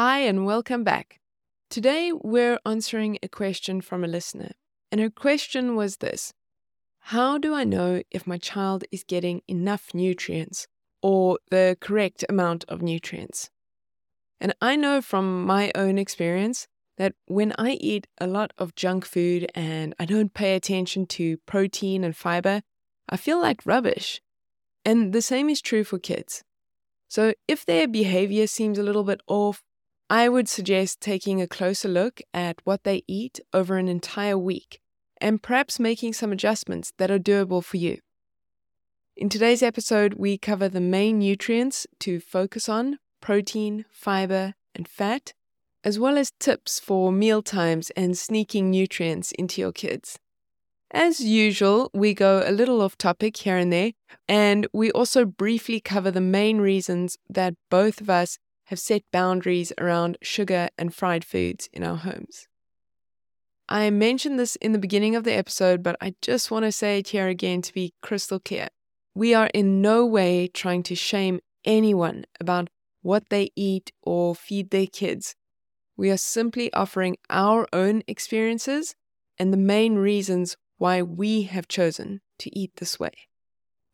Hi, and welcome back. Today, we're answering a question from a listener. And her question was this How do I know if my child is getting enough nutrients or the correct amount of nutrients? And I know from my own experience that when I eat a lot of junk food and I don't pay attention to protein and fiber, I feel like rubbish. And the same is true for kids. So if their behavior seems a little bit off, I would suggest taking a closer look at what they eat over an entire week and perhaps making some adjustments that are doable for you. In today's episode, we cover the main nutrients to focus on protein, fiber, and fat, as well as tips for meal times and sneaking nutrients into your kids. As usual, we go a little off topic here and there, and we also briefly cover the main reasons that both of us have set boundaries around sugar and fried foods in our homes. I mentioned this in the beginning of the episode, but I just want to say it here again to be crystal clear. We are in no way trying to shame anyone about what they eat or feed their kids. We are simply offering our own experiences and the main reasons why we have chosen to eat this way.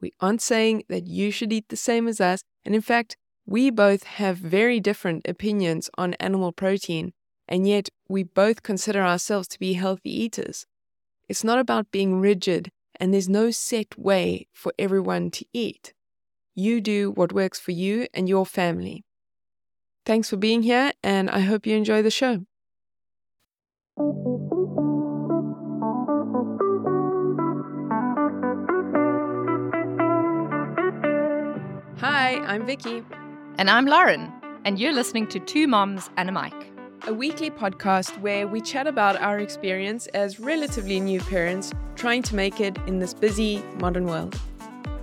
We aren't saying that you should eat the same as us, and in fact, we both have very different opinions on animal protein, and yet we both consider ourselves to be healthy eaters. It's not about being rigid, and there's no set way for everyone to eat. You do what works for you and your family. Thanks for being here, and I hope you enjoy the show. Hi, I'm Vicky. And I'm Lauren, and you're listening to Two Moms and a Mic, a weekly podcast where we chat about our experience as relatively new parents trying to make it in this busy modern world.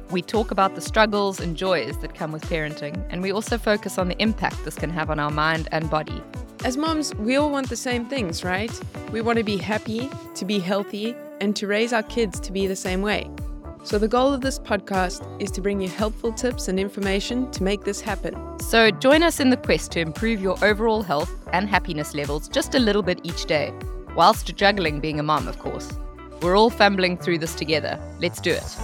We talk about the struggles and joys that come with parenting, and we also focus on the impact this can have on our mind and body. As moms, we all want the same things, right? We want to be happy, to be healthy, and to raise our kids to be the same way. So, the goal of this podcast is to bring you helpful tips and information to make this happen. So, join us in the quest to improve your overall health and happiness levels just a little bit each day, whilst juggling being a mom, of course. We're all fumbling through this together. Let's do it.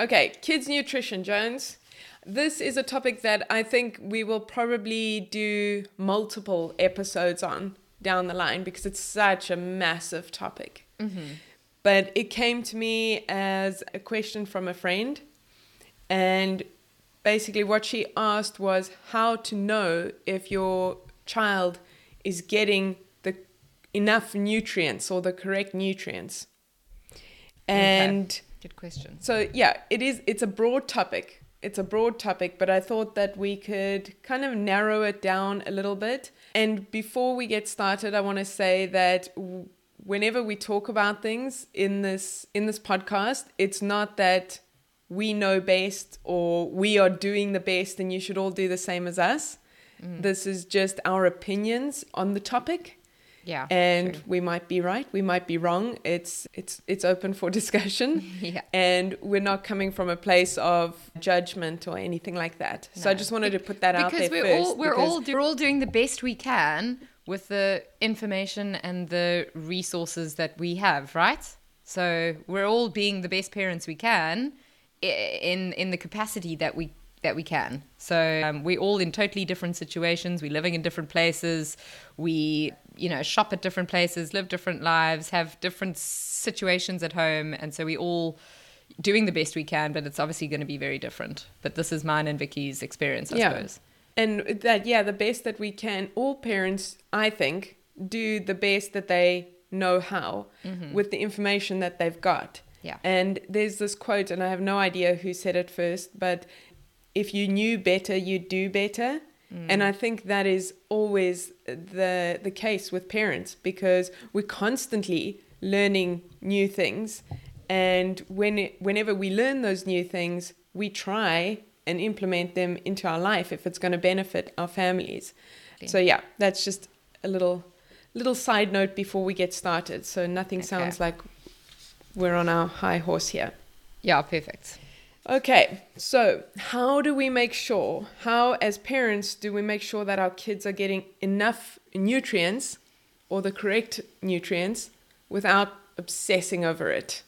Okay, kids' nutrition, Jones. This is a topic that I think we will probably do multiple episodes on down the line because it's such a massive topic. Mm-hmm. But it came to me as a question from a friend. And basically, what she asked was how to know if your child is getting the enough nutrients or the correct nutrients. And okay. good question. So yeah, it is it's a broad topic it's a broad topic, but I thought that we could kind of narrow it down a little bit. And before we get started, I want to say that whenever we talk about things in this in this podcast, it's not that we know best or we are doing the best and you should all do the same as us. Mm. This is just our opinions on the topic. Yeah. And true. we might be right, we might be wrong. It's it's it's open for discussion. yeah. And we're not coming from a place of judgment or anything like that. No. So I just wanted to put that because out there we're first. All, we're all we're all doing the best we can with the information and the resources that we have, right? So we're all being the best parents we can in in the capacity that we that we can. So um, we're all in totally different situations. We're living in different places. We, you know, shop at different places, live different lives, have different situations at home, and so we all doing the best we can. But it's obviously going to be very different. But this is mine and Vicky's experience, I yeah. suppose. And that, yeah, the best that we can. All parents, I think, do the best that they know how mm-hmm. with the information that they've got. Yeah. And there's this quote, and I have no idea who said it first, but if you knew better, you'd do better. Mm. And I think that is always the the case with parents because we're constantly learning new things, and when it, whenever we learn those new things, we try and implement them into our life if it's going to benefit our families. Okay. So yeah, that's just a little little side note before we get started. So nothing okay. sounds like we're on our high horse here. Yeah, perfect. Okay, so how do we make sure, how as parents do we make sure that our kids are getting enough nutrients or the correct nutrients without obsessing over it?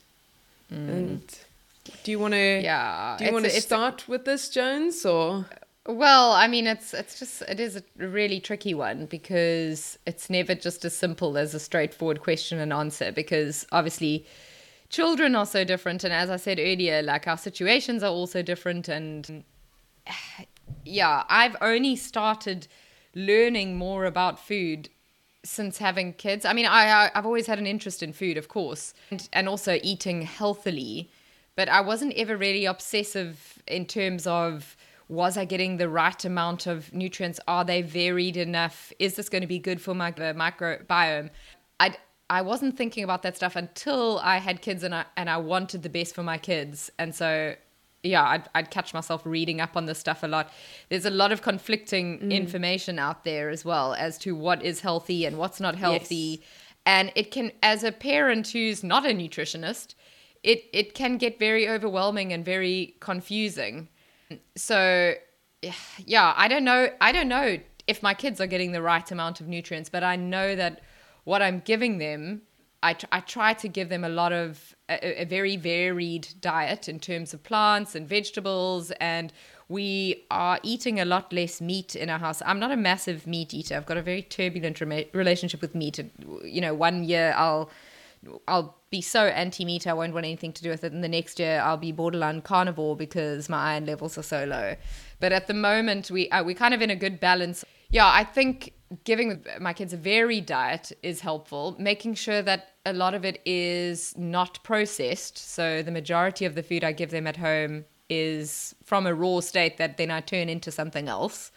Mm. And do you want to Yeah. do you want to it's a- start with this Jones or Well, I mean, it's it's just it is a really tricky one because it's never just as simple as a straightforward question and answer because obviously children are so different and as I said earlier, like our situations are also different and yeah, I've only started learning more about food since having kids. I mean, I, I I've always had an interest in food, of course, and, and also eating healthily, but I wasn't ever really obsessive in terms of was I getting the right amount of nutrients? Are they varied enough? Is this going to be good for my uh, microbiome? I I wasn't thinking about that stuff until I had kids and I and I wanted the best for my kids, and so yeah, I'd, I'd catch myself reading up on this stuff a lot. There's a lot of conflicting mm. information out there as well as to what is healthy and what's not healthy. And it can, as a parent who's not a nutritionist, it, it can get very overwhelming and very confusing. So, yeah, I don't know. I don't know if my kids are getting the right amount of nutrients, but I know that what I'm giving them I, tr- I try to give them a lot of a, a very varied diet in terms of plants and vegetables and we are eating a lot less meat in our house. I'm not a massive meat eater. I've got a very turbulent rema- relationship with meat you know one year i'll I'll be so anti-meat I won't want anything to do with it and the next year I'll be borderline carnivore because my iron levels are so low. But at the moment we uh, we're kind of in a good balance. Yeah I think giving my kids a varied diet is helpful making sure that a lot of it is not processed. So the majority of the food I give them at home is from a raw state that then I turn into something else.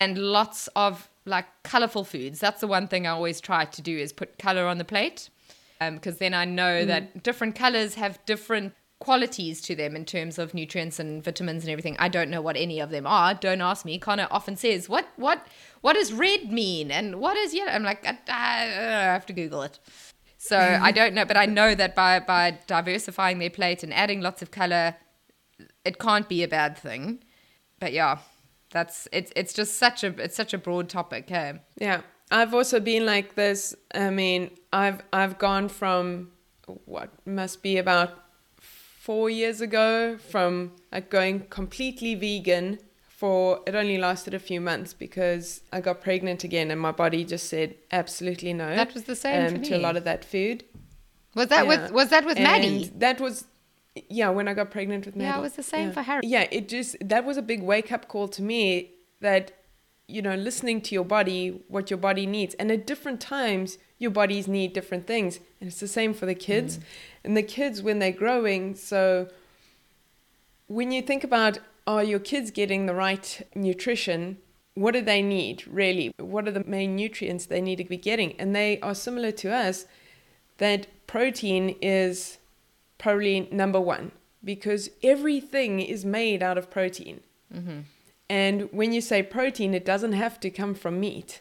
And lots of like colorful foods. That's the one thing I always try to do is put color on the plate because um, then I know that different colors have different qualities to them in terms of nutrients and vitamins and everything. I don't know what any of them are. Don't ask me. Connor often says, "What what what does red mean?" and "What is yellow?" I'm like, I, I, I have to Google it. So I don't know, but I know that by by diversifying their plate and adding lots of color, it can't be a bad thing. But yeah, that's it's it's just such a it's such a broad topic. Yeah, I've also been like this. I mean, I've I've gone from what must be about four years ago from like going completely vegan for it only lasted a few months because I got pregnant again and my body just said absolutely no. That was the same um, to a lot of that food. Was that Yeah. with was that with Maddie? That was yeah when I got pregnant with Maddie. Yeah, it was the same Yeah. for Harry. Yeah, it just that was a big wake up call to me that you know listening to your body, what your body needs, and at different times your bodies need different things, and it's the same for the kids, and the kids when they're growing. So when you think about are your kids getting the right nutrition? What do they need really? What are the main nutrients they need to be getting? And they are similar to us that protein is probably number one because everything is made out of protein. Mm-hmm. And when you say protein, it doesn't have to come from meat.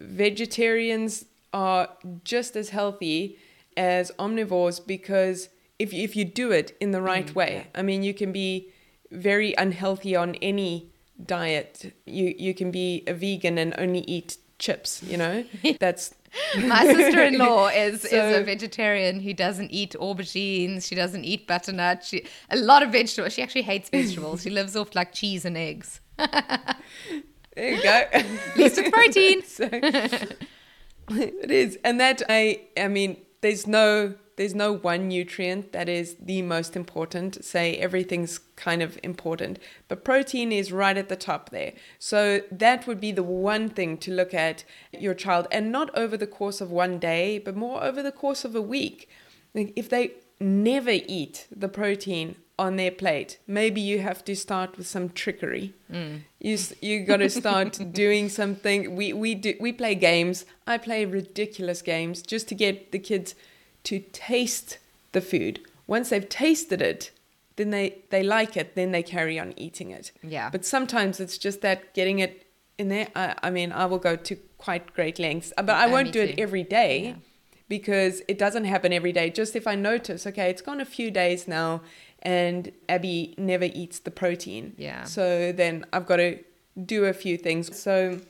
Vegetarians are just as healthy as omnivores because if, if you do it in the right mm, way, I mean, you can be very unhealthy on any diet. You, you can be a vegan and only eat chips, you know? That's My sister-in-law is is a vegetarian who doesn't eat aubergines. She doesn't eat butternut. She a lot of vegetables. She actually hates vegetables. she lives off like cheese and eggs. There you go. At least it's protein. so, it is, and that I, I mean, there's no, there's no one nutrient that is the most important. Say everything's kind of important, but protein is right at the top there. So that would be the one thing to look at your child, and not over the course of one day, but more over the course of a week. If they never eat the protein on their plate, maybe you have to start with some trickery. You s- you got to start doing something. We we do we play games. I play ridiculous games just to get the kids to taste the food. Once they've tasted it, then they they like it. Then they carry on eating it. Yeah. But sometimes it's just that getting it in there. I, I mean, I will go to quite great lengths, but I Uh, won't do it too. every day. Yeah. because it doesn't happen every day. Just if I notice, okay, it's gone a few days now and Abby never eats the protein. Yeah. So then I've got to do a few things. So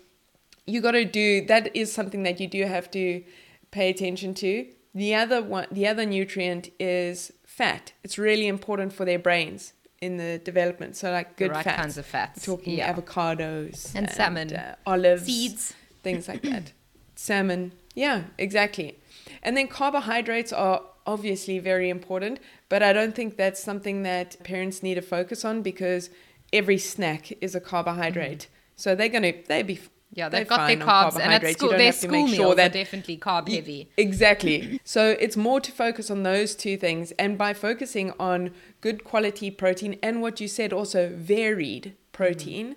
you got to do that is something that you do have to pay attention to. The other one, the other nutrient is fat. It's really important for their brains in the development. So like good right fats. kinds of fats. We're talking yeah. avocados And salmon. uh, olives, seeds. things like that. Salmon. Yeah, exactly. And then carbohydrates are obviously very important, but I don't think that's something that parents need to focus on because every snack is a carbohydrate. So they're going to they be Yeah, they've got their carbs, and at. School, their school meals sure are definitely carb heavy. Exactly. So it's more to focus on those two things. And by focusing on good quality protein and what you said also varied protein,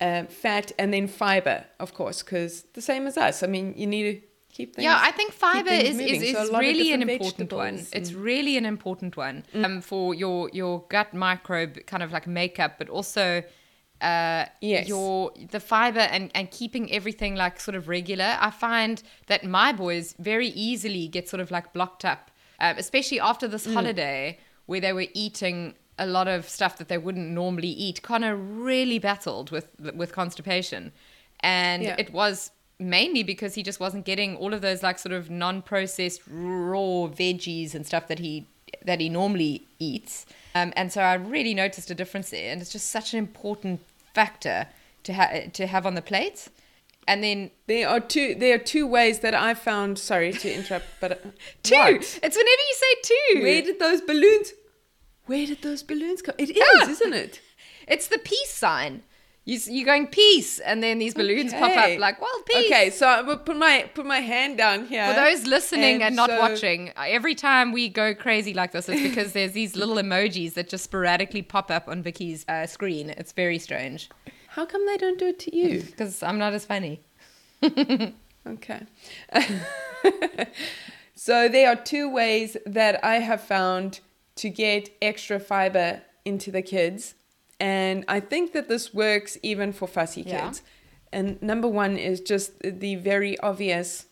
uh, fat, and then fiber, of course, because the same as us. I mean, you need to keep things. Yeah, I think fiber is, moving. is, So is lot really an important one. vegetables It's really an important one um, for your your gut microbe kind of like makeup, but also uh, Yes. your the fiber and, and keeping everything like sort of regular. I find that my boys very easily get sort of like blocked up, um, especially after this Mm. holiday where they were eating a lot of stuff that they wouldn't normally eat. Connor really battled with with constipation, and Yeah. it was mainly because he just wasn't getting all of those like sort of non-processed raw veggies and stuff that he that he normally eats um, and so i really noticed a difference there and it's just such an important factor to have to have on the plate and then There are two. There are two ways that I found. Sorry to interrupt, but uh, two what? it's whenever you say two Where did those balloons? Where did those balloons come? It is, Yeah. isn't it? it's the peace sign you, you're going peace and then these balloons pop up like well peace Okay, so I will put my put my hand down here. For those listening and, not so- watching, every time we go crazy like this, it's because there's these little emojis that just sporadically pop up on Vicky's uh, screen. It's very strange How come they don't do it to you? because I'm not as funny. Okay. so there are two ways that I have found to get extra fiber into the kids. And I think that this works even for fussy Yeah. kids. And number one is just the very obvious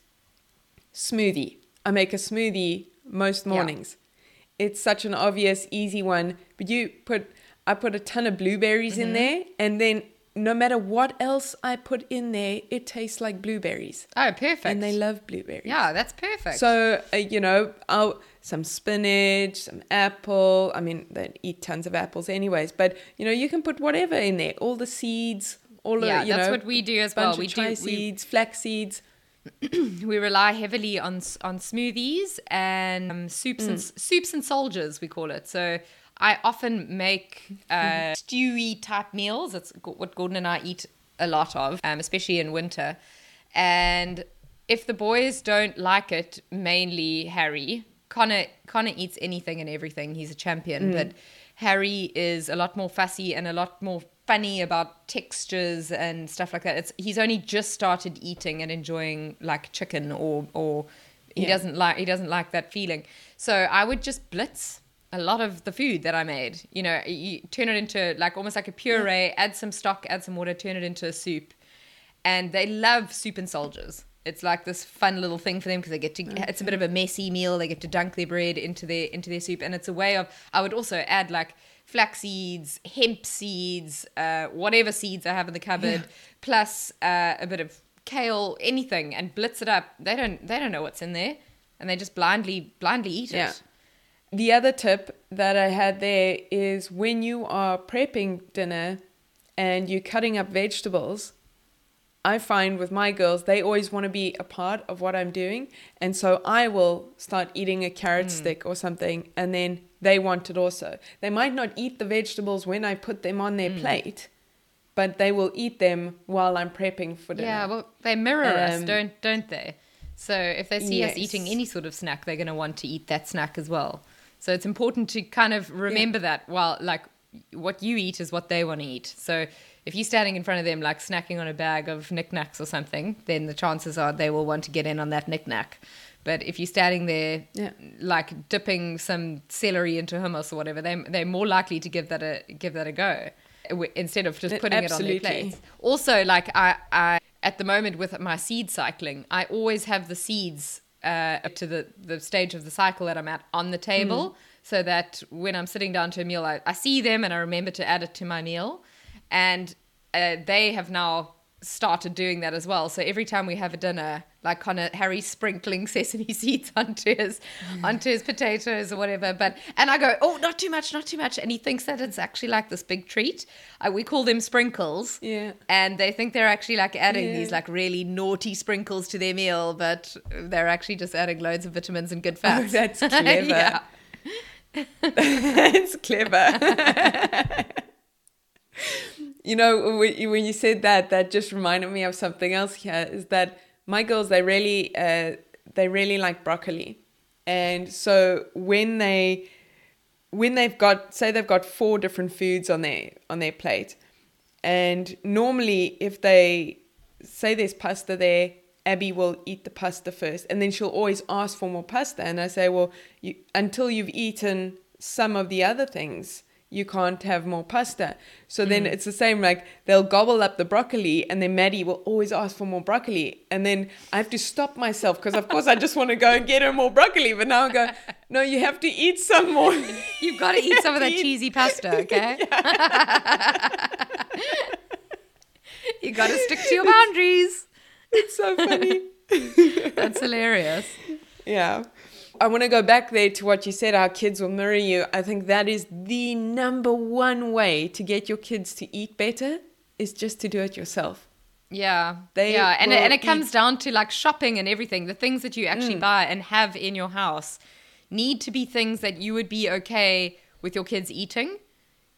smoothie. I make a smoothie most Yeah. mornings. It's such an obvious, easy one. But you put, I put a ton of blueberries Mm-hmm. in there, and then no matter what else I put in there, it tastes like blueberries, Oh, perfect. and they love blueberries. yeah, that's perfect. So uh, you know, I'll some spinach, some apple. I mean, they eat tons of apples anyways. But you know, you can put whatever in there. All the seeds, all yeah, of you that's know, what we do as well. We do chia we, seeds, flax seeds. we rely heavily on on smoothies and um, soups and Mm. s- soups and soldiers we call it. So I often make uh, stewy type meals. That's what Gordon and I eat a lot of, um, especially in winter. And if the boys don't like it, mainly Harry, Connor Connor eats anything and everything. He's a champion, mm. but Harry is a lot more fussy and a lot more funny about textures and stuff like that. It's he's only just started eating and enjoying like chicken or or he Yeah. doesn't like he doesn't like that feeling. So I would just blitz a lot of the food that I made. You know, you turn it into like almost like a puree, add some stock, add some water, turn it into a soup. And they love soup and soldiers. It's like this fun little thing for them because they get to. It's a bit of a messy meal. They get to dunk their bread into their into their soup, and it's a way of. I would also add like flax seeds, hemp seeds, uh, whatever seeds I have in the cupboard, plus uh, a bit of kale, anything, and blitz it up. They don't. They don't know what's in there, and they just blindly blindly eat Yeah. it. The other tip that I had there is when you are prepping dinner and you're cutting up vegetables, I find with my girls, they always want to be a part of what I'm doing. And so I will start eating a carrot stick or something, and then they want it also. They might not eat the vegetables when I put them on their plate, but they will eat them while I'm prepping for dinner. Yeah, well, they mirror us, Um, don't don't they? So if they see us eating any sort of snack, they're going to want to eat that snack as well. So it's important to kind of remember that. While like what you eat is what they want to eat. So if you're standing in front of them like snacking on a bag of NikNaks or something, then the chances are they will want to get in on that NikNak. But if you're standing there, Yeah. like dipping some celery into hummus or whatever, they they're more likely to give that a give that a go instead of just putting it on their absolutely. plates. Also, like I, I at the moment with my seed cycling, I always have the seeds uh, up to the, the stage of the cycle that I'm at on the table Mm. so that when I'm sitting down to a meal, I, I see them and I remember to add it to my meal. And uh, they have now started doing that as well. So every time we have a dinner, like kind of Harry sprinkling sesame seeds onto his onto his potatoes or whatever. But and I go, oh, not too much, not too much, and he thinks that it's actually like this big treat. Uh, we call them sprinkles. Yeah. And they think they're actually like adding Yeah. these like really naughty sprinkles to their meal, but they're actually just adding loads of vitamins and good fats. Oh, that's clever. yeah. it's clever. You know, when you, said that, that just reminded me of something else here. Is that my girls? They really, uh, they really like broccoli, and so when they, when they've got, say they've got four different foods on their on their plate, and normally if they say there's pasta there. Abby will eat the pasta first, and then she'll always ask for more pasta. And I say, well, you, until you've eaten some of the other things, you can't have more pasta. So then hmm. it's the same. Like they'll gobble up the broccoli, and then Maddie will always ask for more broccoli, and then I have to stop myself because, of course, I just want to go and get her more broccoli. But now I go, no, you have to eat some more. You've got to eat some of that eat- cheesy pasta, okay? you got to stick to your boundaries. it's so funny. That's hilarious. Yeah. I want to go back there to what you said, our kids will mirror you. I think that is the number one way to get your kids to eat better is just to do it yourself. Yeah, They yeah, and it, and it comes eat- down to like shopping and everything. The things that you actually Mm. buy and have in your house need to be things that you would be okay with your kids eating.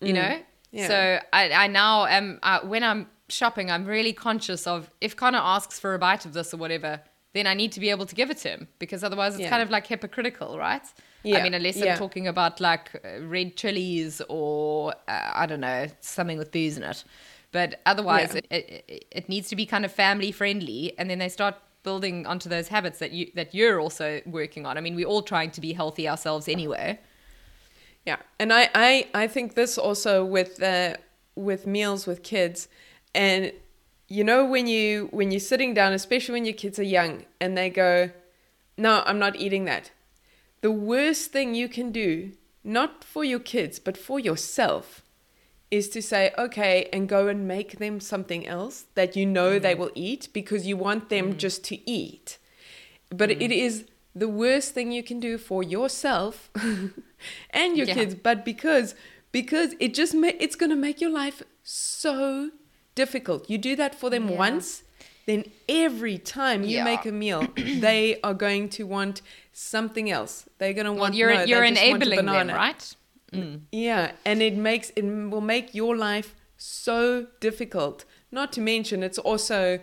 You know, Mm. Yeah. so I I now am uh, when I'm shopping, I'm really conscious of if Connor asks for a bite of this or whatever, then I need to be able to give it to him because otherwise it's Yeah. kind of like hypocritical, right? Yeah. I mean, unless yeah. I'm talking about like uh, red chilies or uh, I don't know something with booze in it. But otherwise, Yeah. it, it, it needs to be kind of family friendly, and then they start building onto those habits that you that you're also working on. I mean, we're all trying to be healthy ourselves anyway. Yeah, and I I I think this also with uh, with meals with kids, and you know when you when you're sitting down, especially when your kids are young, and they go, "No, I'm not eating that." The worst thing you can do, not for your kids but for yourself, is to say, "Okay," and go and make them something else that you know they mm-hmm. will eat because you want them mm-hmm. just to eat. But it mm-hmm. is the worst thing you can do for yourself and your Yeah. kids but because because it just ma- it's going to make your life so difficult you do that for them Yeah. once then every time you Yeah. make a meal they are going to want something else they're going to Well, want you're no, you're just want a enabling them, right? Mm. Mm. Yeah, and it makes it will make your life so difficult. Not to mention it's also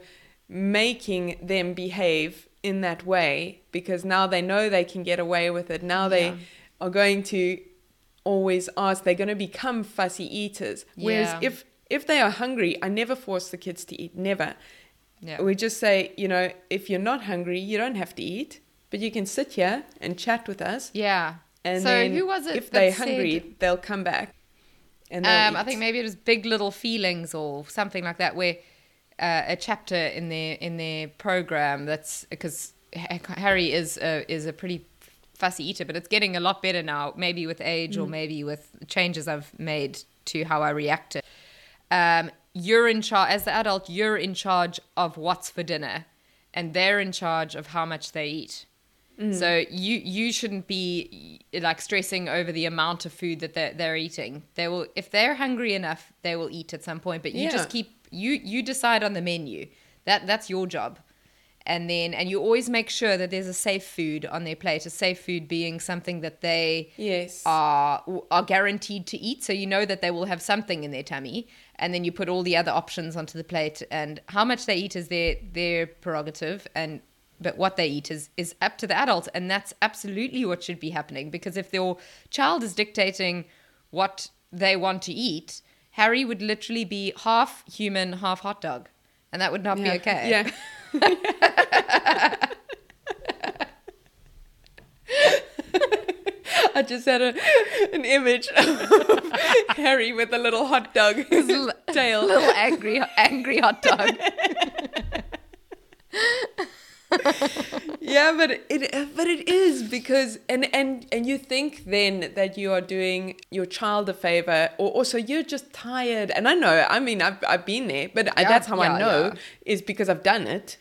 making them behave in that way because now they know they can get away with it. Now they Yeah. are going to always ask. They're going to become fussy eaters. Whereas if if they are hungry, I never force the kids to eat. Never. Yeah. We just say, you know, if you're not hungry, you don't have to eat, but you can sit here and chat with us. Yeah. And so then who was it? If they're said- hungry, they'll come back. And Um, I think maybe it was Big Little Feelings or something like that, where uh, a chapter in their in their program that's because Harry is a, is a pretty fussy eater, but it's getting a lot better now. Maybe with age or maybe with changes I've made to how I react to. Um, you're in charge as the adult. You're in charge of what's for dinner, and they're in charge of how much they eat. So you you shouldn't be like stressing over the amount of food that they're, they're eating. They will if they're hungry enough, they will eat at some point. But you Yeah. just keep you you decide on the menu. That that's your job. And then and you always make sure that there's a safe food on their plate. A safe food being something that they yes. are are guaranteed to eat so you know that they will have something in their tummy and then you put all the other options onto the plate and how much they eat is their their prerogative and but what they eat is is up to the adult and that's absolutely what should be happening because if your child is dictating what they want to eat harry would literally be half human half hot dog and that would not be okay Yeah. I just had a, an image of Harry with a little hot dog his little- tail. little angry angry hot dog yeah, but it but it is because and and and you think then that you are doing your child a favor, or also you're just tired. And I know, I mean, I've I've been there, but Yeah, that's how yeah, I know yeah. is because I've done it.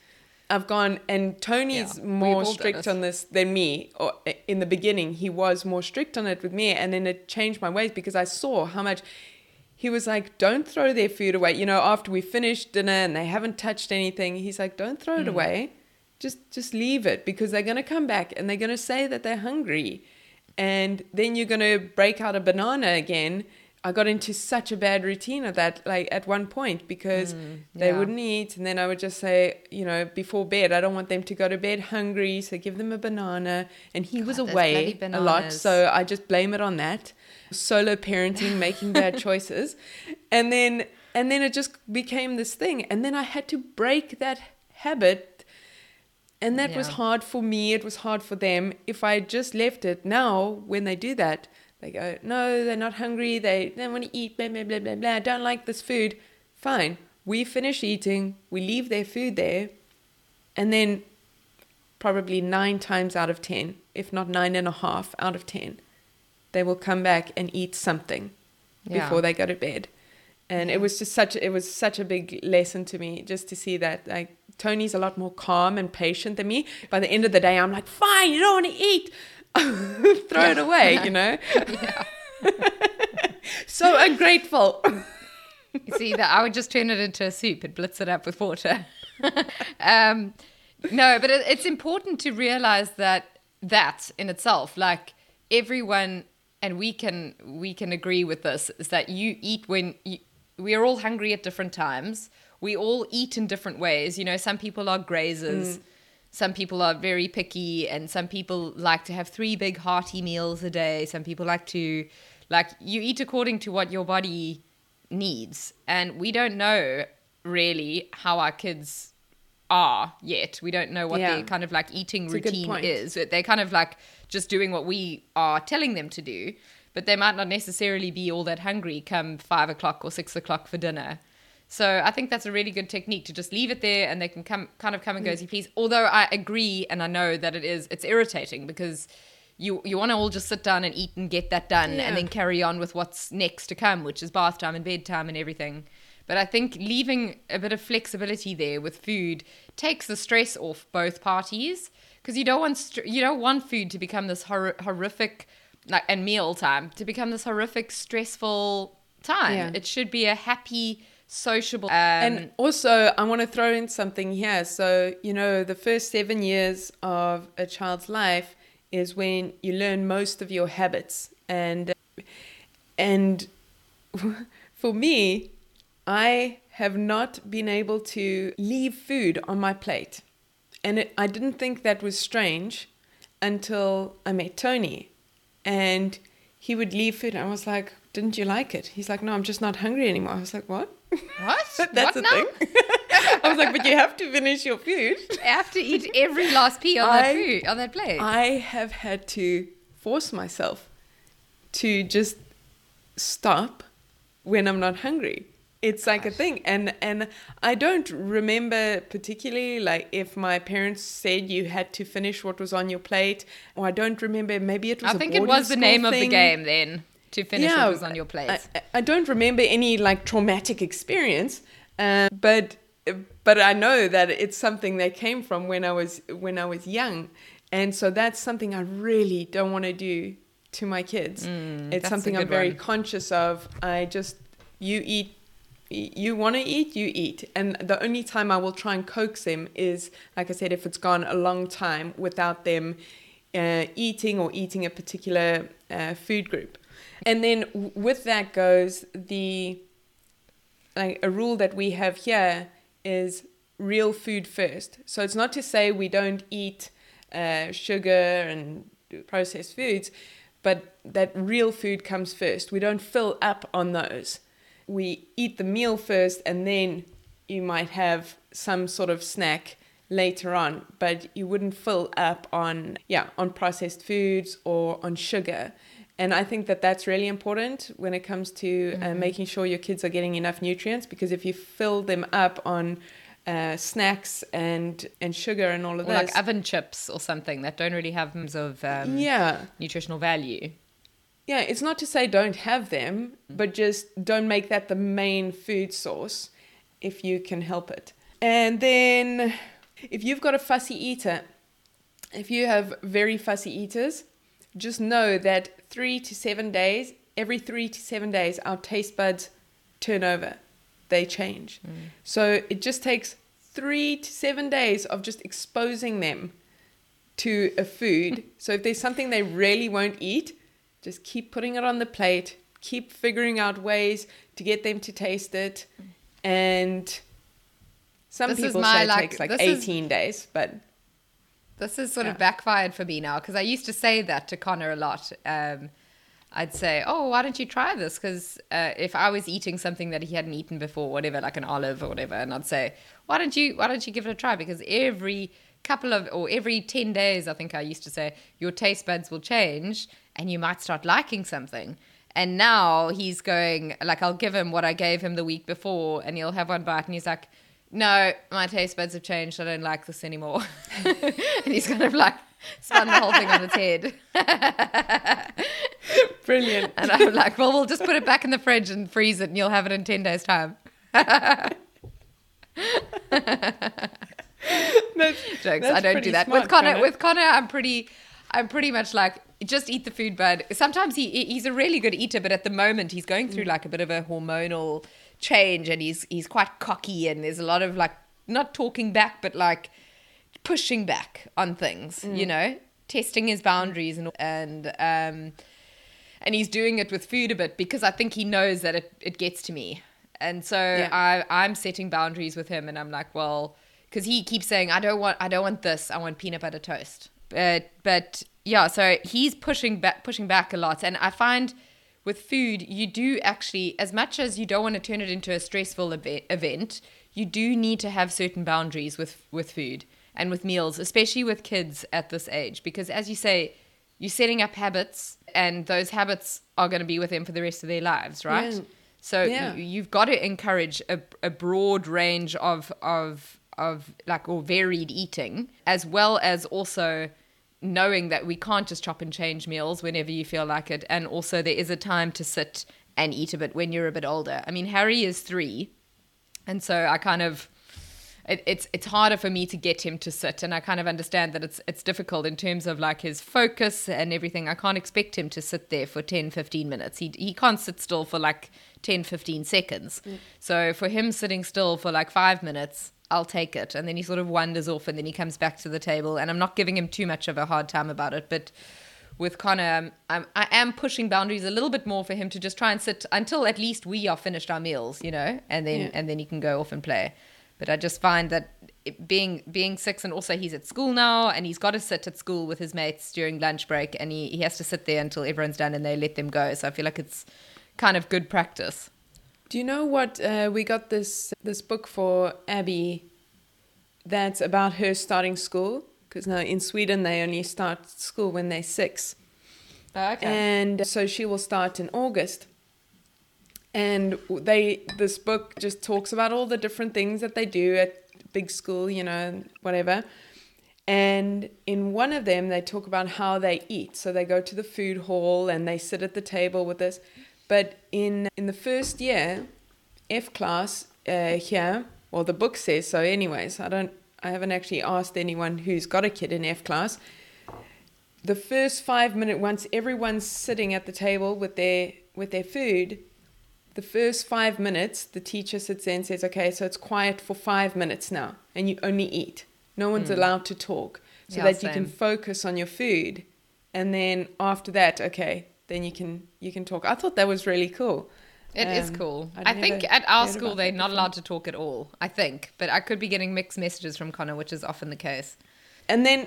I've gone, and Tony's Yeah, more we've all done strict on this than me. Or eh, in the beginning, he was more strict on it with me, and then it changed my ways because I saw how much he was like, "Don't throw their food away." You know, after we finished dinner and they haven't touched anything, he's like, "Don't throw it away, just just leave it because they're gonna come back and they're gonna say that they're hungry, and then you're gonna break out a banana again." I got into such a bad routine of that, like at one point, because they Hmm, yeah. wouldn't eat, and then I would just say, you know, before bed, I don't want them to go to bed hungry, so give them a banana. And he was God, those away a lot, so I just blame it on that solo parenting, making bad choices, and then and then it just became this thing, and then I had to break that habit. And that was hard for me. It was hard for them. If I just left it now, when they do that, they go, no, they're not hungry. They don't want to eat. Blah blah blah blah blah. I don't like this food. Fine. We finish eating. We leave their food there, and then probably nine times out of ten, if not nine and a half out of ten, they will come back and eat something Yeah. before they go to bed. And it was just such it was such a big lesson to me just to see that like Tony's a lot more calm and patient than me. By the end of the day, I'm like, fine, you don't want to eat, throw it away, you know. so ungrateful. You see that I would just turn it into a soup and blitz it up with water. um, no, but it, it's important to realize that that in itself, like everyone, and we can we can agree with this, is that you eat when you, we are all hungry at different times. We all eat in different ways. You know, some people are grazers. Some people are very picky, and some people like to have three big hearty meals a day. Some people like to, like, you eat according to what your body needs. And we don't know really how our kids are yet. We don't know what Yeah. their kind of like eating It's routine is. They're kind of like just doing what we are telling them to do, but they might not necessarily be all that hungry come five o'clock or six o'clock for dinner. So I think that's a really good technique to just leave it there and they can come kind of come and go mm. as you please. Although I agree and I know that it is it's irritating because you you want to all just sit down and eat and get that done Yeah. and then carry on with what's next to come, which is bath time and bedtime and everything. But I think leaving a bit of flexibility there with food takes the stress off both parties because you don't want str- you don't want food to become this hor- horrific like and meal time to become this horrific stressful time. Yeah. It should be a happy sociable um, and also, I want to throw in something here. So, you know, the first seven years of a child's life is when you learn most of your habits. And, and for me, I have not been able to leave food on my plate. And it, I didn't think that was strange until I met Tony. And he would leave food. And I was like, Didn't you like it? He's like, No, I'm just not hungry anymore. I was like, What? What? That's what the now? thing. I was like, But you have to finish your food. I have to eat every last pea on that food on that plate. I have had to force myself to just stop when I'm not hungry. It's like a thing, and and I don't remember particularly like if my parents said you had to finish what was on your plate, or I don't remember. Maybe it was. I a think it was the name of the game then to finish what was on your plate. I, I- don't remember any like traumatic experience, um, but but I know that it's something that came from when I was when I was young, and so that's something I really don't want to do to my kids. it's Mm, a something I'm very one. conscious of. I just you eat. You want to eat, you eat. And the only time I will try and coax them is, like I said, if it's gone a long time without them uh, eating or eating a particular uh, food group. And then with that goes the like a rule that we have here is real food first. So it's not to say we don't eat uh, sugar and processed foods, but that real food comes first. We don't fill up on those. We eat the meal first, and then you might have some sort of snack later on, but you wouldn't fill up on yeah on processed foods or on sugar. And I think that that's really important when it comes to uh, making sure your kids are getting enough nutrients because if you fill them up on uh, snacks and and sugar and all of Or this. like oven chips or something that don't really have tons of um, yeah, nutritional value. yeah. It's not to say don't have them, but just don't make that the main food source if you can help it. And then if you've got a fussy eater, if you have very fussy eaters, just know that three to seven days, every three to seven days, our taste buds turn over, they change. Mm. So it just takes three to seven days of just exposing them to a food. so if there's something they really won't eat, just keep putting it on the plate, keep figuring out ways to get them to taste it. Mm. And some This is people say it like- takes like this is- 18 days, but This has sort Yeah. of backfired for me now because I used to say that to Connor a lot. Um, I'd say, "Oh, why don't you try this?" Because uh, if I was eating something that he hadn't eaten before, whatever, like an olive or whatever, and I'd say, "Why don't you? Why don't you give it a try?" Because every couple of or every ten days, I think I used to say, your taste buds will change, and you might start liking something. And now he's going like I'll give him what I gave him the week before, and he'll have one bite, and he's like, "No, my taste buds have changed. I don't like this anymore." and he's kind of like spun the whole thing on its head. brilliant. And I'm like, well, we'll just put it back in the fridge and freeze it, and you'll have it in 10 days' time. That's, Jokes. that's I don't do that. smart, with Connor, with Connor, I'm pretty, I'm pretty much like, just eat the food, bud. Sometimes he he's a really good eater, but at the moment he's going Mm. through like a bit of a hormonal change, and he's he's quite cocky, and there's a lot of like not talking back, but like pushing back on things, Mm. you know, testing his boundaries and and um and he's doing it with food a bit because I think he knows that it, it gets to me. And so Yeah. I I'm setting boundaries with him and I'm like, well, because he keeps saying, I don't want I don't want this, I want peanut butter toast. But but yeah, so he's pushing back pushing back a lot. And I find with food, you do actually, as much as you don't want to turn it into a stressful event, you do need to have certain boundaries with with food and with meals, especially with kids at this age, because as you say, you're setting up habits, and those habits are going to be with them for the rest of their lives, right? Yeah. So Yeah. you, you've got to encourage a, a broad range of of of like or varied eating, as well as also knowing that we can't just chop and change meals whenever you feel like it, and also there is a time to sit and eat a bit when you're a bit older. I mean, Harry is three, and so I kind of it, it's it's harder for me to get him to sit. And I kind of understand that it's it's difficult in terms of like his focus and everything. I can't expect him to sit there for 10 15 minutes. He he can't sit still for like 10 15 seconds. Mm. So for him sitting still for like 5 minutes I'll take it and then he sort of wanders off and then he comes back to the table and I'm not giving him too much of a hard time about it but with Connor, I'm, I am pushing boundaries a little bit more for him to just try and sit until at least we are finished our meals, you know, and then Yeah. and then he can go off and play. But I just find that it, being being six and also he's at school now and he's got to sit at school with his mates during lunch break and he, he has to sit there until everyone's done and they let them go. So I feel like it's kind of good practice. Do you know what uh, we got this this book for Abby? That's about her starting school because now in Sweden they only start school when they're six, Okay. and so she will start in August. And they this book just talks about all the different things that they do at big school, you know, whatever. And in one of them, they talk about how they eat. So they go to the food hall and they sit at the table with us. But in in the first year, F class uh, here, well, the book says so. Anyways, I don't. I haven't actually asked anyone who's got a kid in F class. The first five minute, once everyone's sitting at the table with their with their food, the first five minutes, the teacher sits there and says, "Okay, so it's quiet for five minutes now, and you only eat. No one's allowed to talk, so Yeah, that you can focus on your food, and then after that, okay, then you can you can talk." I thought that was really cool. It is Um, cool. I'd I think at our school they're not before. allowed to talk at all. I think, but I could be getting mixed messages from Connor, which is often the case. And then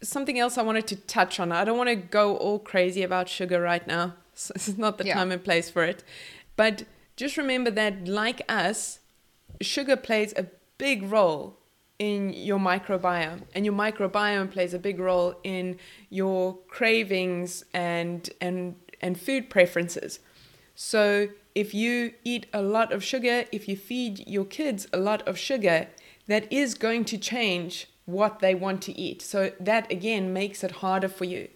something else I wanted to touch on. I don't want to go all crazy about sugar right now. So this is not the Yeah. time and place for it. But just remember that, like us, sugar plays a big role in your microbiome, and your microbiome plays a big role in your cravings and and and food preferences. So if you eat a lot of sugar, if you feed your kids a lot of sugar, that is going to change what they want to eat. So that again makes it harder for you.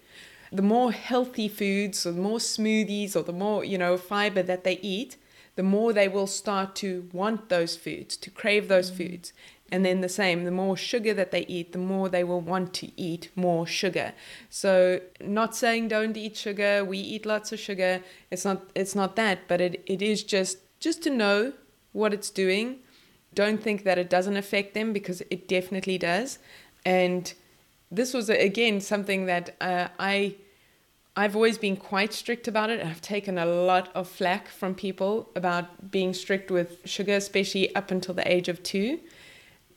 The more healthy foods or the more smoothies or the more, you know, fiber that they eat, the more they will start to want those foods, to crave those mm-hmm. foods. And then the same, the more sugar that they eat, the more they will want to eat more sugar. So not saying don't eat sugar, we eat lots of sugar. It's not it's not that, but it, it is just just to know what it's doing don't think that it doesn't affect them because it definitely does. And this was again something that uh, I I've always been quite strict about it. I've taken a lot of flack from people about being strict with sugar, especially up until the age of two.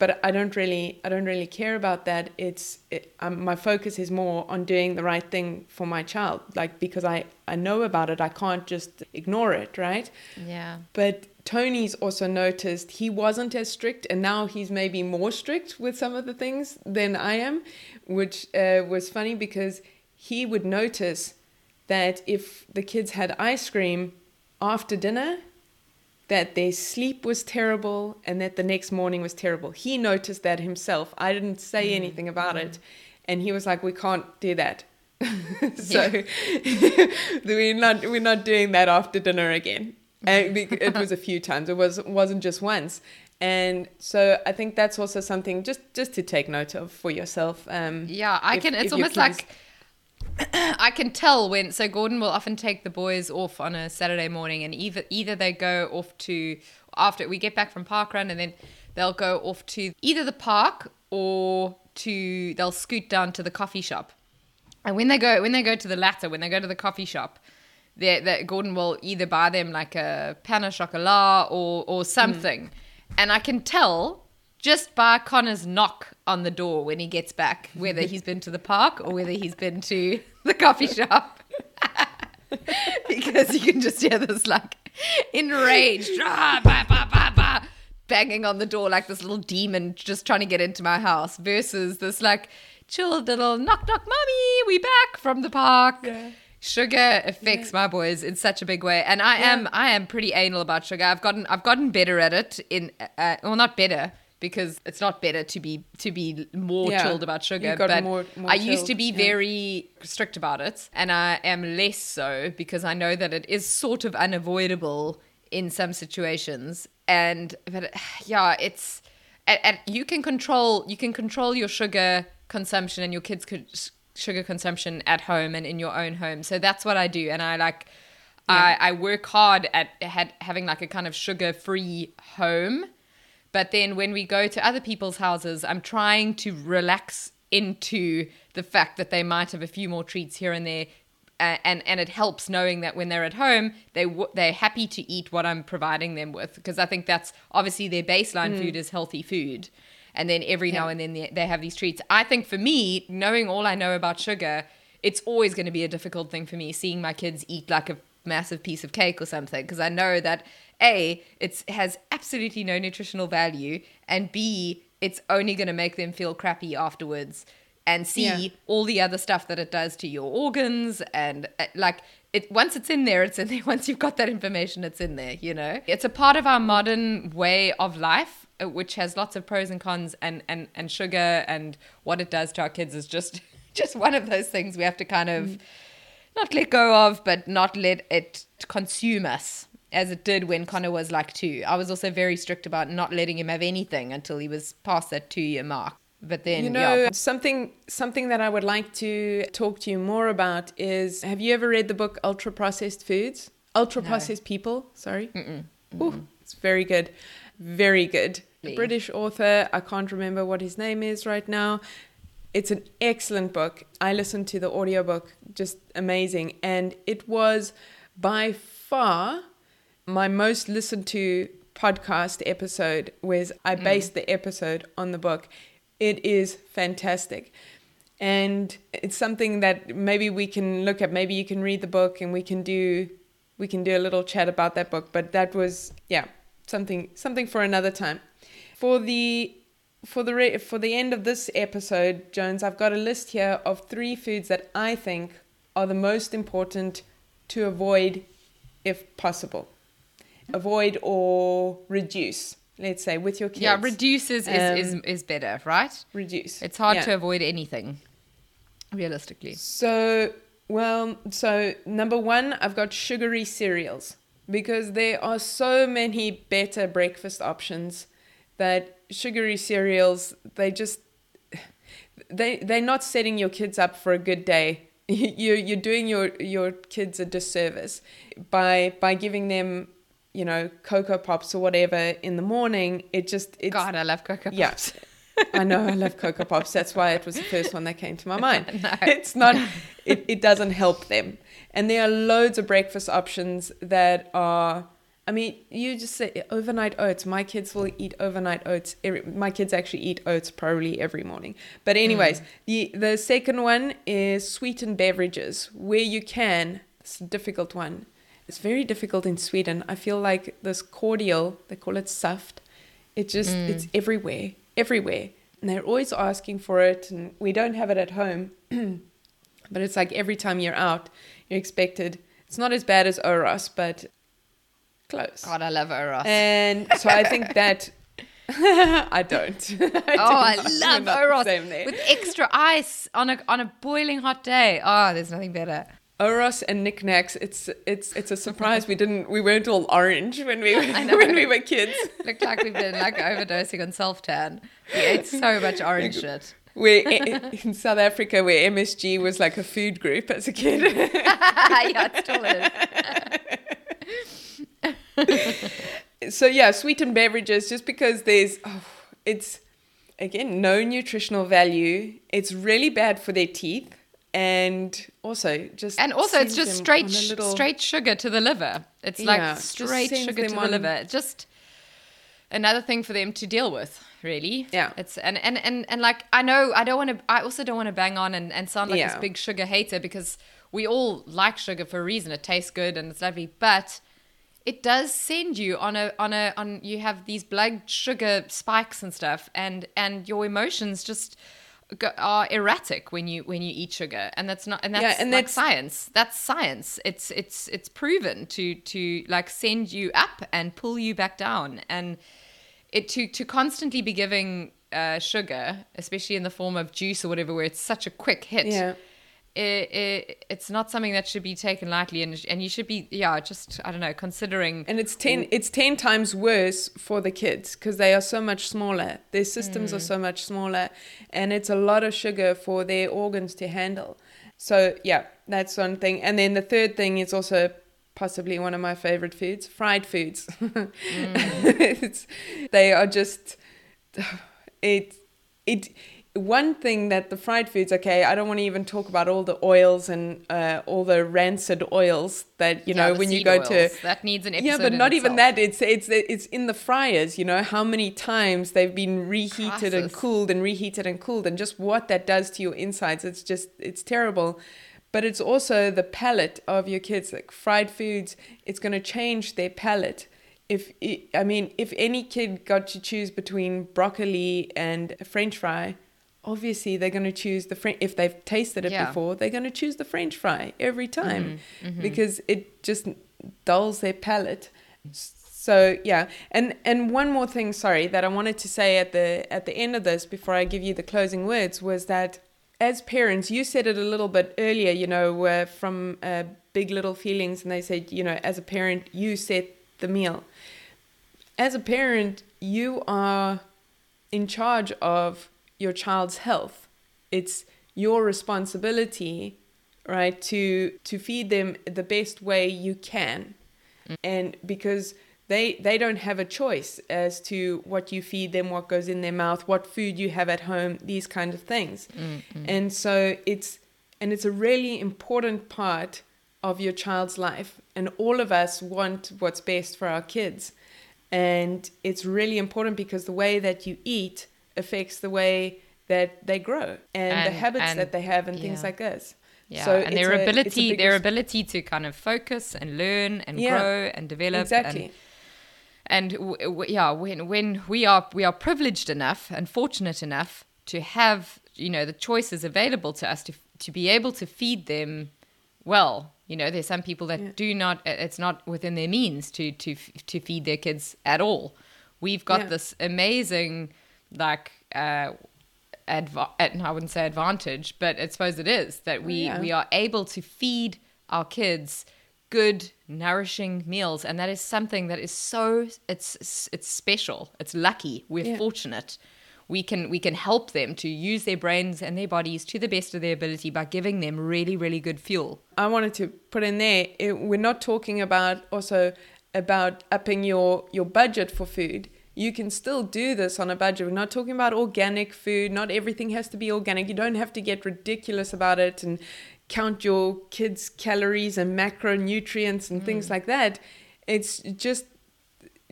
But I don't really I don't really care about that. It's it, um, my focus is more on doing the right thing for my child, like because I I know about it. I can't just ignore it, right? Yeah. But Tony's also noticed he wasn't as strict, and now he's maybe more strict with some of the things than I am, which uh, was funny because he would notice that if the kids had ice cream after dinner, that their sleep was terrible and that the next morning was terrible. He noticed that himself. I didn't say mm. anything about mm. it, and he was like, "We can't do that." so we're not we're not doing that after dinner again and it was a few times. It was wasn't just once. And so I think that's also something just just to take note of for yourself. Um, yeah, I if, can. It's almost like I can tell when. So Gordon will often take the boys off on a Saturday morning, and either either they go off to after we get back from park run, and then they'll go off to either the park or to they'll scoot down to the coffee shop. And when they go when they go to the latter, when they go to the coffee shop, that Gordon will either buy them like a pain au chocolat or or something, mm. and I can tell just by Connor's knock on the door when he gets back whether he's been to the park or whether he's been to the coffee shop. because you can just hear this like enraged ah, bah, bah, bah, banging on the door like this little demon just trying to get into my house versus this like chill little knock knock mommy we back from the park yeah sugar affects yeah. my boys in such a big way and i yeah. am i am pretty anal about sugar i've gotten i've gotten better at it in uh, well not better because it's not better to be to be more yeah. chilled about sugar but more, more i used to be very strict about it and i am less so because i know that it is sort of unavoidable in some situations and but yeah it's and you can control you can control your sugar consumption and your kids could sugar consumption at home and in your own home. So that's what I do, and I like. Yeah. I, I work hard at had, having like a kind of sugar free home. But then when we go to other people's houses, I'm trying to relax into the fact that they might have a few more treats here and there. Uh, and and it helps knowing that when they're at home, they w- they're happy to eat what I'm providing them with because I think that's obviously their baseline mm. food is healthy food and then every yeah. now and then they, they have these treats. I think for me, knowing all I know about sugar, it's always going to be a difficult thing for me seeing my kids eat like a massive piece of cake or something because I know that a it has absolutely no nutritional value and b it's only going to make them feel crappy afterwards and c yeah. all the other stuff that it does to your organs and uh, like it once it's in there it's in there once you've got that information it's in there you know it's a part of our modern way of life uh, which has lots of pros and cons, and and and sugar and what it does to our kids is just just one of those things we have to kind of mm. not let go of, but not let it consume us as it did when Connor was like two. I was also very strict about not letting him have anything until he was past that two year mark. But then, you know, yeah. something something that I would like to talk to you more about is: Have you ever read the book Ultra Processed Foods? Ultra Processed. People. Sorry. Mm-mm. Ooh, it's very good, very good. British author. I can't remember what his name is right now. It's an excellent book. I listened to the audiobook, just amazing. And it was by far my most listened to podcast episode, was I mm. based mm. the episode on the book. It is fantastic. And it's something that maybe we can look at. Maybe you can read the book and we can do we can do a little chat about that book. But that was yeah, something something for another time for the for the re- for the end of this episode, Jones, I've got a list here of three foods that I think are the most important to avoid if possible. Avoid or reduce. let's say with your kids. Yeah, reduce is, is, is, Um, is better, right? reduce. It's hard Yeah. to avoid anything, realistically. So, well, so number one, I've got sugary cereals because there are so many better breakfast options that sugary cereals, they just, they, they're not setting your kids up for a good day. You're, you're doing your, your kids a disservice by, by giving them, you know, Cocoa Pops or whatever in the morning. It just, it's, God, I love Cocoa Yeah. Pops. I know I love Cocoa Pops. That's why it was the first one that came to my mind. No. It's not, it, it doesn't help them. And there are loads of breakfast options that are, I mean, you just say overnight oats. My kids will eat overnight oats. Every, my kids actually eat oats probably every morning. But, anyways, mm. the, the second one is sweetened beverages where you can. It's a difficult one. It's very difficult in Sweden. I feel like this cordial, they call it saft, it just mm. it's everywhere everywhere and they're always asking for it and we don't have it at home but it's like every time you're out you're expected it's not as bad as oros but close God, I love Oros. and so i think that i don't oh, I We're love Oros with extra ice on a on a boiling hot day. Oh, there's nothing better. Oros and NikNaks it's it's it's a surprise we didn't we weren't all orange when we I when we were kids Looked like we've been like overdosing on self tan. We ate so much orange shit. where eh, eh, in south africa where msg was like a food group as a kid yeah, it still is. so yeah, sweetened beverages just because there's oh, it's again no nutritional value. It's really bad for their teeth and also just And also, it's just straight on a sh- little- straight sugar to the liver. It's Yeah, like straight sugar to the liver. Just another thing for them to deal with, really. Yeah. It's and and and, and like I know I don't want to. I also don't want to bang on and, and sound like this big sugar hater because we all like sugar for a reason. It tastes good and it's lovely, but it does send you on a on a on you have these blood sugar spikes and stuff and and your emotions just are erratic when you when you eat sugar. And that's not and that's Yeah, and like that's- science. That's science. It's it's it's proven to to like send you up and pull you back down. And it to to constantly be giving uh, sugar especially in the form of juice or whatever where it's such a quick hit Yeah. It, it, it's not something that should be taken lightly and, and you should be yeah just i don't know considering and it's 10 it's 10 times worse for the kids because they are so much smaller. Their systems are Mm. so much smaller and it's a lot of sugar for their organs to handle. So yeah that's one thing. And then the third thing is also possibly one of my favorite foods fried foods. It's, they are just it it one thing that the fried foods okay i don't want to even talk about all the oils and uh, all the rancid oils that you Yeah, know when you go to that needs an episode yeah but not even itself. that it's it's it's in the fryers you know how many times they've been reheated and cooled and reheated and cooled and just what that does to your insides it's just it's terrible. But it's also the palate of your kids like fried foods it's going to change their palate. If i I mean if any kid got to choose between broccoli and a french fry obviously they're going to choose the french if they've tasted it Yeah. before they're going to choose the french fry every time Mm-hmm, because it just dulls their palate. So yeah. And and one more thing sorry that i wanted to say at the at the end of this before i give you the closing words was that as parents you said it a little bit earlier you know uh, from uh, big little feelings and they said you know as a parent you set the meal. As a parent you are in charge of your child's health. It's your responsibility right to to feed them the best way you can. And because they they don't have a choice as to what you feed them what goes in their mouth what food you have at home these kind of things. Mm-hmm. And so it's and it's a really important part of your child's life. And all of us want what's best for our kids. And it's really important because the way that you eat affects the way that they grow and, the habits and- that they have and things yeah. like this. Yeah So and their a- ability their ability to kind of focus and learn and Yeah, grow and develop exactly. and, and w- w- yeah when when we are we are privileged enough and fortunate enough to have you know the choices available to us to to be able to feed them well. You know there's some people that Yeah. do not it's not within their means to to to feed their kids at all. We've got this amazing like uh adva- I wouldn't say advantage, but I suppose it is that we Yeah. we are able to feed our kids good nourishing meals and that is something that is so it's it's special it's lucky we're Yeah. fortunate we can we can help them to use their brains and their bodies to the best of their ability by giving them really really good fuel I wanted to put in there. It, we're not talking about also about upping your your budget for food. You can still do this on a budget. We're not talking about organic food. Not everything has to be organic. You don't have to get ridiculous about it and count your kids' calories and macronutrients and things mm. like that. It's just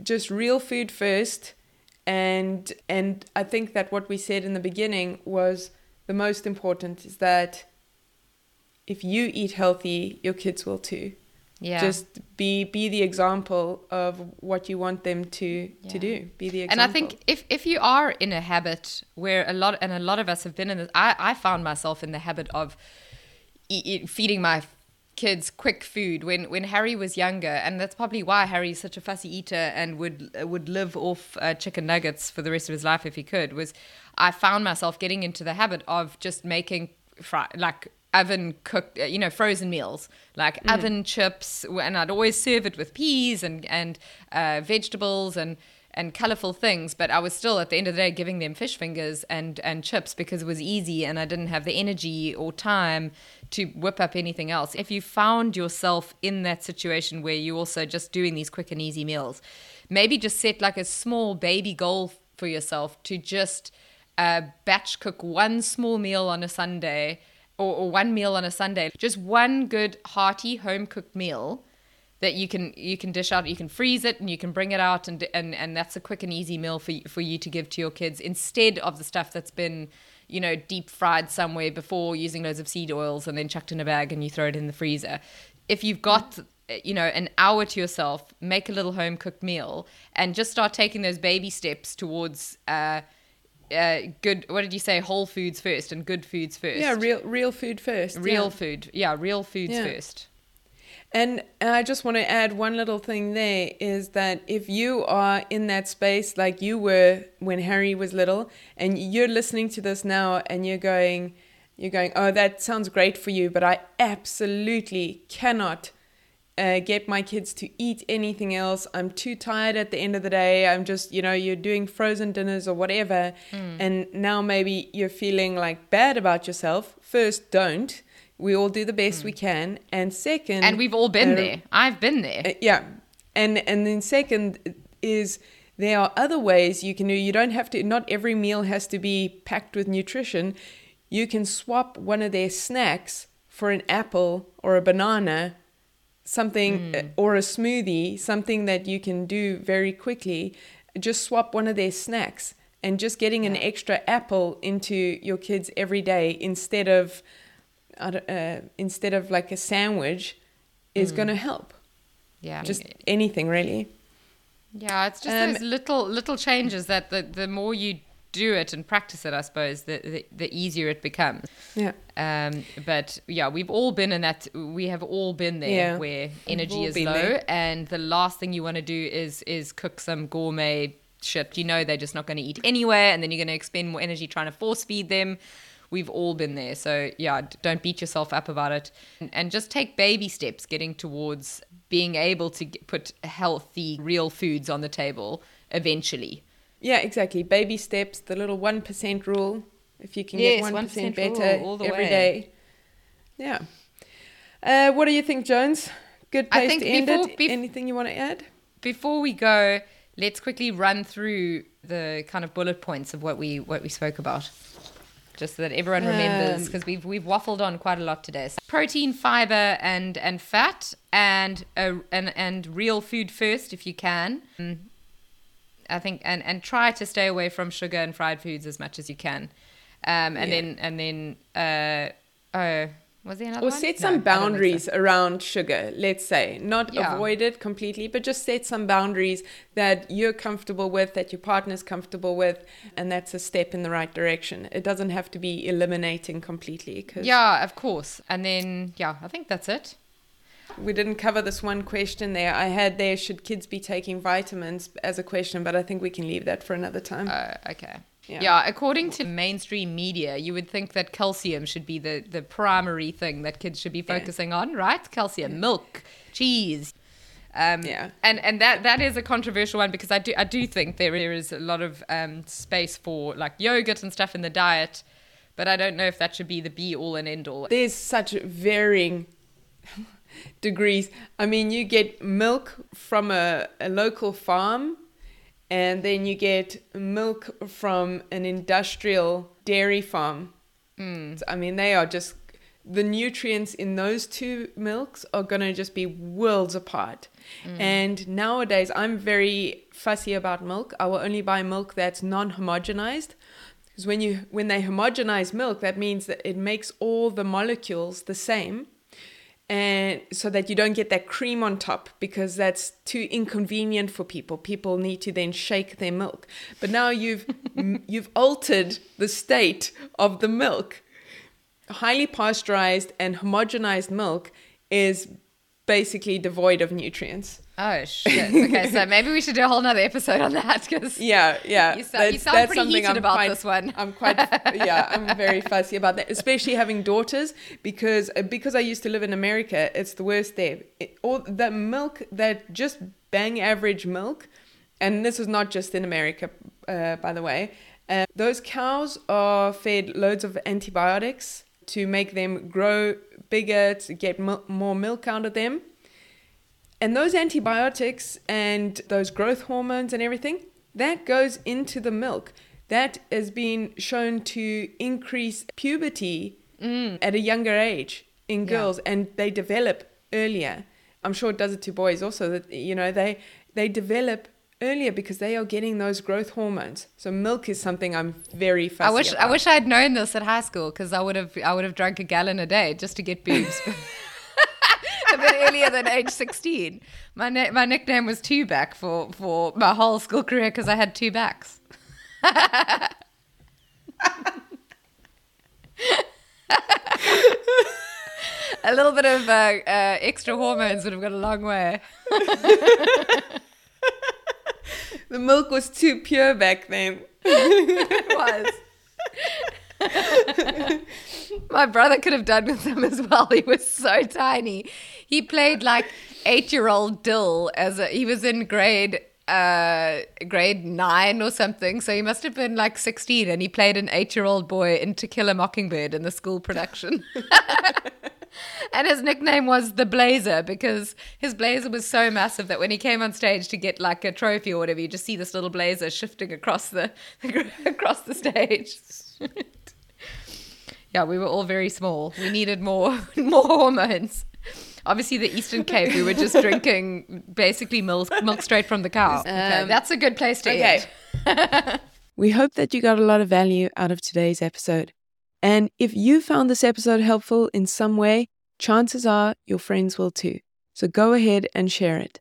just real food first and and I think that what we said in the beginning was the most important is that if you eat healthy, your kids will too. Yeah Just be be the example of what you want them to to do. Be the example. And I think if, if you are in a habit where a lot and a lot of us have been in this, I, I found myself in the habit of e- e- feeding my kids quick food when, when Harry was younger, and that's probably why Harry's such a fussy eater and would would live off uh, chicken nuggets for the rest of his life if he could. Was I found myself getting into the habit of just making fry, like oven cooked, you know, frozen meals like oven chips, and I'd always serve it with peas and and uh, vegetables and and colorful things. But I was still at the end of the day giving them fish fingers and and chips because it was easy, and I didn't have the energy or time to whip up anything else. If you found yourself in that situation where you also just doing these quick and easy meals, maybe just set like a small baby goal for yourself to just uh, batch cook one small meal on a Sunday or, or one meal on a Sunday, just one good hearty home cooked meal that you can you can dish out. You can freeze it and you can bring it out, and and and that's a quick and easy meal for y- for you to give to your kids instead of the stuff that's been you know deep fried somewhere before using loads of seed oils and then chucked in a bag and you throw it in the freezer. If you've got you know an hour to yourself, make a little home cooked meal and just start taking those baby steps towards. Uh, uh, good. What did you say? Whole foods first and good foods first. yeah, real real food first. real yeah. food. Yeah, real foods Yeah. first. And I just want to add one little thing there is that if you are in that space like you were when Harry was little and you're listening to this now and you're going you're going oh that sounds great for you but I absolutely cannot uh, get my kids to eat anything else. I'm too tired at the end of the day. I'm just, you know, you're doing frozen dinners or whatever. And now maybe you're feeling like bad about yourself. First, don't. We all do the best we can. And second, And we've all been uh, there. I've been there. uh, yeah. And and then second is there are other ways you can do you don't have to not every meal has to be packed with nutrition. You can swap one of their snacks for an apple or a banana, something uh, or a smoothie, something that you can do very quickly. Just swap one of their snacks and just getting an extra apple into your kids every day instead of uh, instead of like a sandwich is going to help Yeah. just anything really yeah, it's just Um, those little little changes that the, the more you do it and practice it, I suppose, the, the, the easier it becomes. yeah Um, but yeah, we've all been in that. We have all been there Yeah, where energy is low, there. and the last thing you want to do is is cook some gourmet shit. You know they're just not going to eat anyway, and then you're going to expend more energy trying to force feed them. We've all been there, so yeah, don't beat yourself up about it, and, and just take baby steps getting towards being able to put healthy, real foods on the table eventually. Yeah exactly. Baby steps the little 1% rule. If you can Yes, get 1% 1% better rule all the every way. day. Yeah. Uh, what do you think jones? Good I place think to end before- it bef- anything you want to add? Before we go, let's quickly run through the kind of bullet points of what we what we spoke about, just so that everyone remembers Um, because we've we've waffled on quite a lot today. So protein, fiber, and and fat, and uh, and and real food first if you can. I think and and try to stay away from sugar and fried foods as much as you can. Um, and Yeah. then and then uh, oh, was there another or one? set some I don't so. boundaries around sugar let's say not Yeah. avoid it completely but just set some boundaries that you're comfortable with that your partner's comfortable with and that's a step in the right direction it doesn't have to be eliminating completely because Yeah, of course. And then yeah, I think that's it. We didn't cover this one question there. I had there should kids be taking vitamins as a question, but I think we can leave that for another time. Uh, okay. Yeah. Yeah. according to mainstream media, you would think that calcium should be the, the primary thing that kids should be focusing on, right? Calcium, milk, cheese. Um, Yeah. and and that that is a controversial one because I do I do think there is a lot of um, space for like yogurt and stuff in the diet, but I don't know if that should be the be all and end all. There's such varying degrees. I mean, you get milk from a, a local farm, and then you get milk from an industrial dairy farm. Hmm. So, I mean, they are just the nutrients in those two milks are going to just be worlds apart. Hmm. And nowadays, I'm very fussy about milk. I will only buy milk that's non-homogenized because when you when they homogenize milk, that means that it makes all the molecules the same and so that you don't get that cream on top because that's too inconvenient for people. People need to then shake their milk. But now you've you've altered the state of the milk. Highly pasteurized and homogenized milk is basically devoid of nutrients Oh shit! Okay, so maybe we should do a whole nother episode on that because yeah yeah You sound- you sound pretty heated about quite, this one. i'm quite yeah i'm very fussy about that especially having daughters because uh, because i used to live in america it's the worst there it, all the milk that just bang average milk and this is not just in america uh, by the way uh, those cows are fed loads of antibiotics to make them grow bigger to get mil- more milk out of them and those antibiotics and those growth hormones and everything, that goes into the milk. That has been shown to increase puberty mm. at a younger age in girls and they develop earlier. I'm sure it does it to boys also that you know they they develop earlier because they are getting those growth hormones. So milk is something I'm very fussy I wish I wish I had known this at high school because I would have I would have drunk a gallon a day just to get boobs. a bit earlier than age 16. My na- my nickname was two back for for my whole school career because I had two backs. a little bit of uh, uh, extra hormones would have gone a long way. the milk was too pure back then. It was. My brother could have done with them as well. He was so tiny. He played like eight-year-old Dill as a, he was in grade uh grade nine or something. So he must have been like sixteen, and he played an eight-year-old boy in To Kill a Mockingbird in the school production. and his nickname was the Blazer because his blazer was so massive that when he came on stage to get like a trophy or whatever, you just see this little blazer shifting across the across the stage. Yeah, we were all very small. We needed more more hormones. Obviously, the Eastern Cape, we were just drinking basically milk milk straight from the cow. okay, Um, that's a good place to okay. end. We hope that you got a lot of value out of today's episode. And if you found this episode helpful in some way, chances are your friends will too. So go ahead and share it.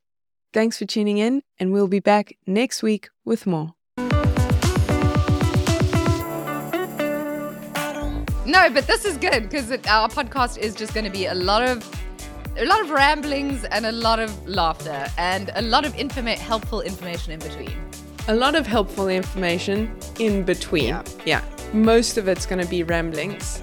Thanks for tuning in, and we'll be back next week with more. No, but this is good because our podcast is just going to be a lot of a lot of ramblings and a lot of laughter and a lot of informa- helpful information in between. A lot of helpful information in between. Yeah. yeah. Most of it's going to be ramblings.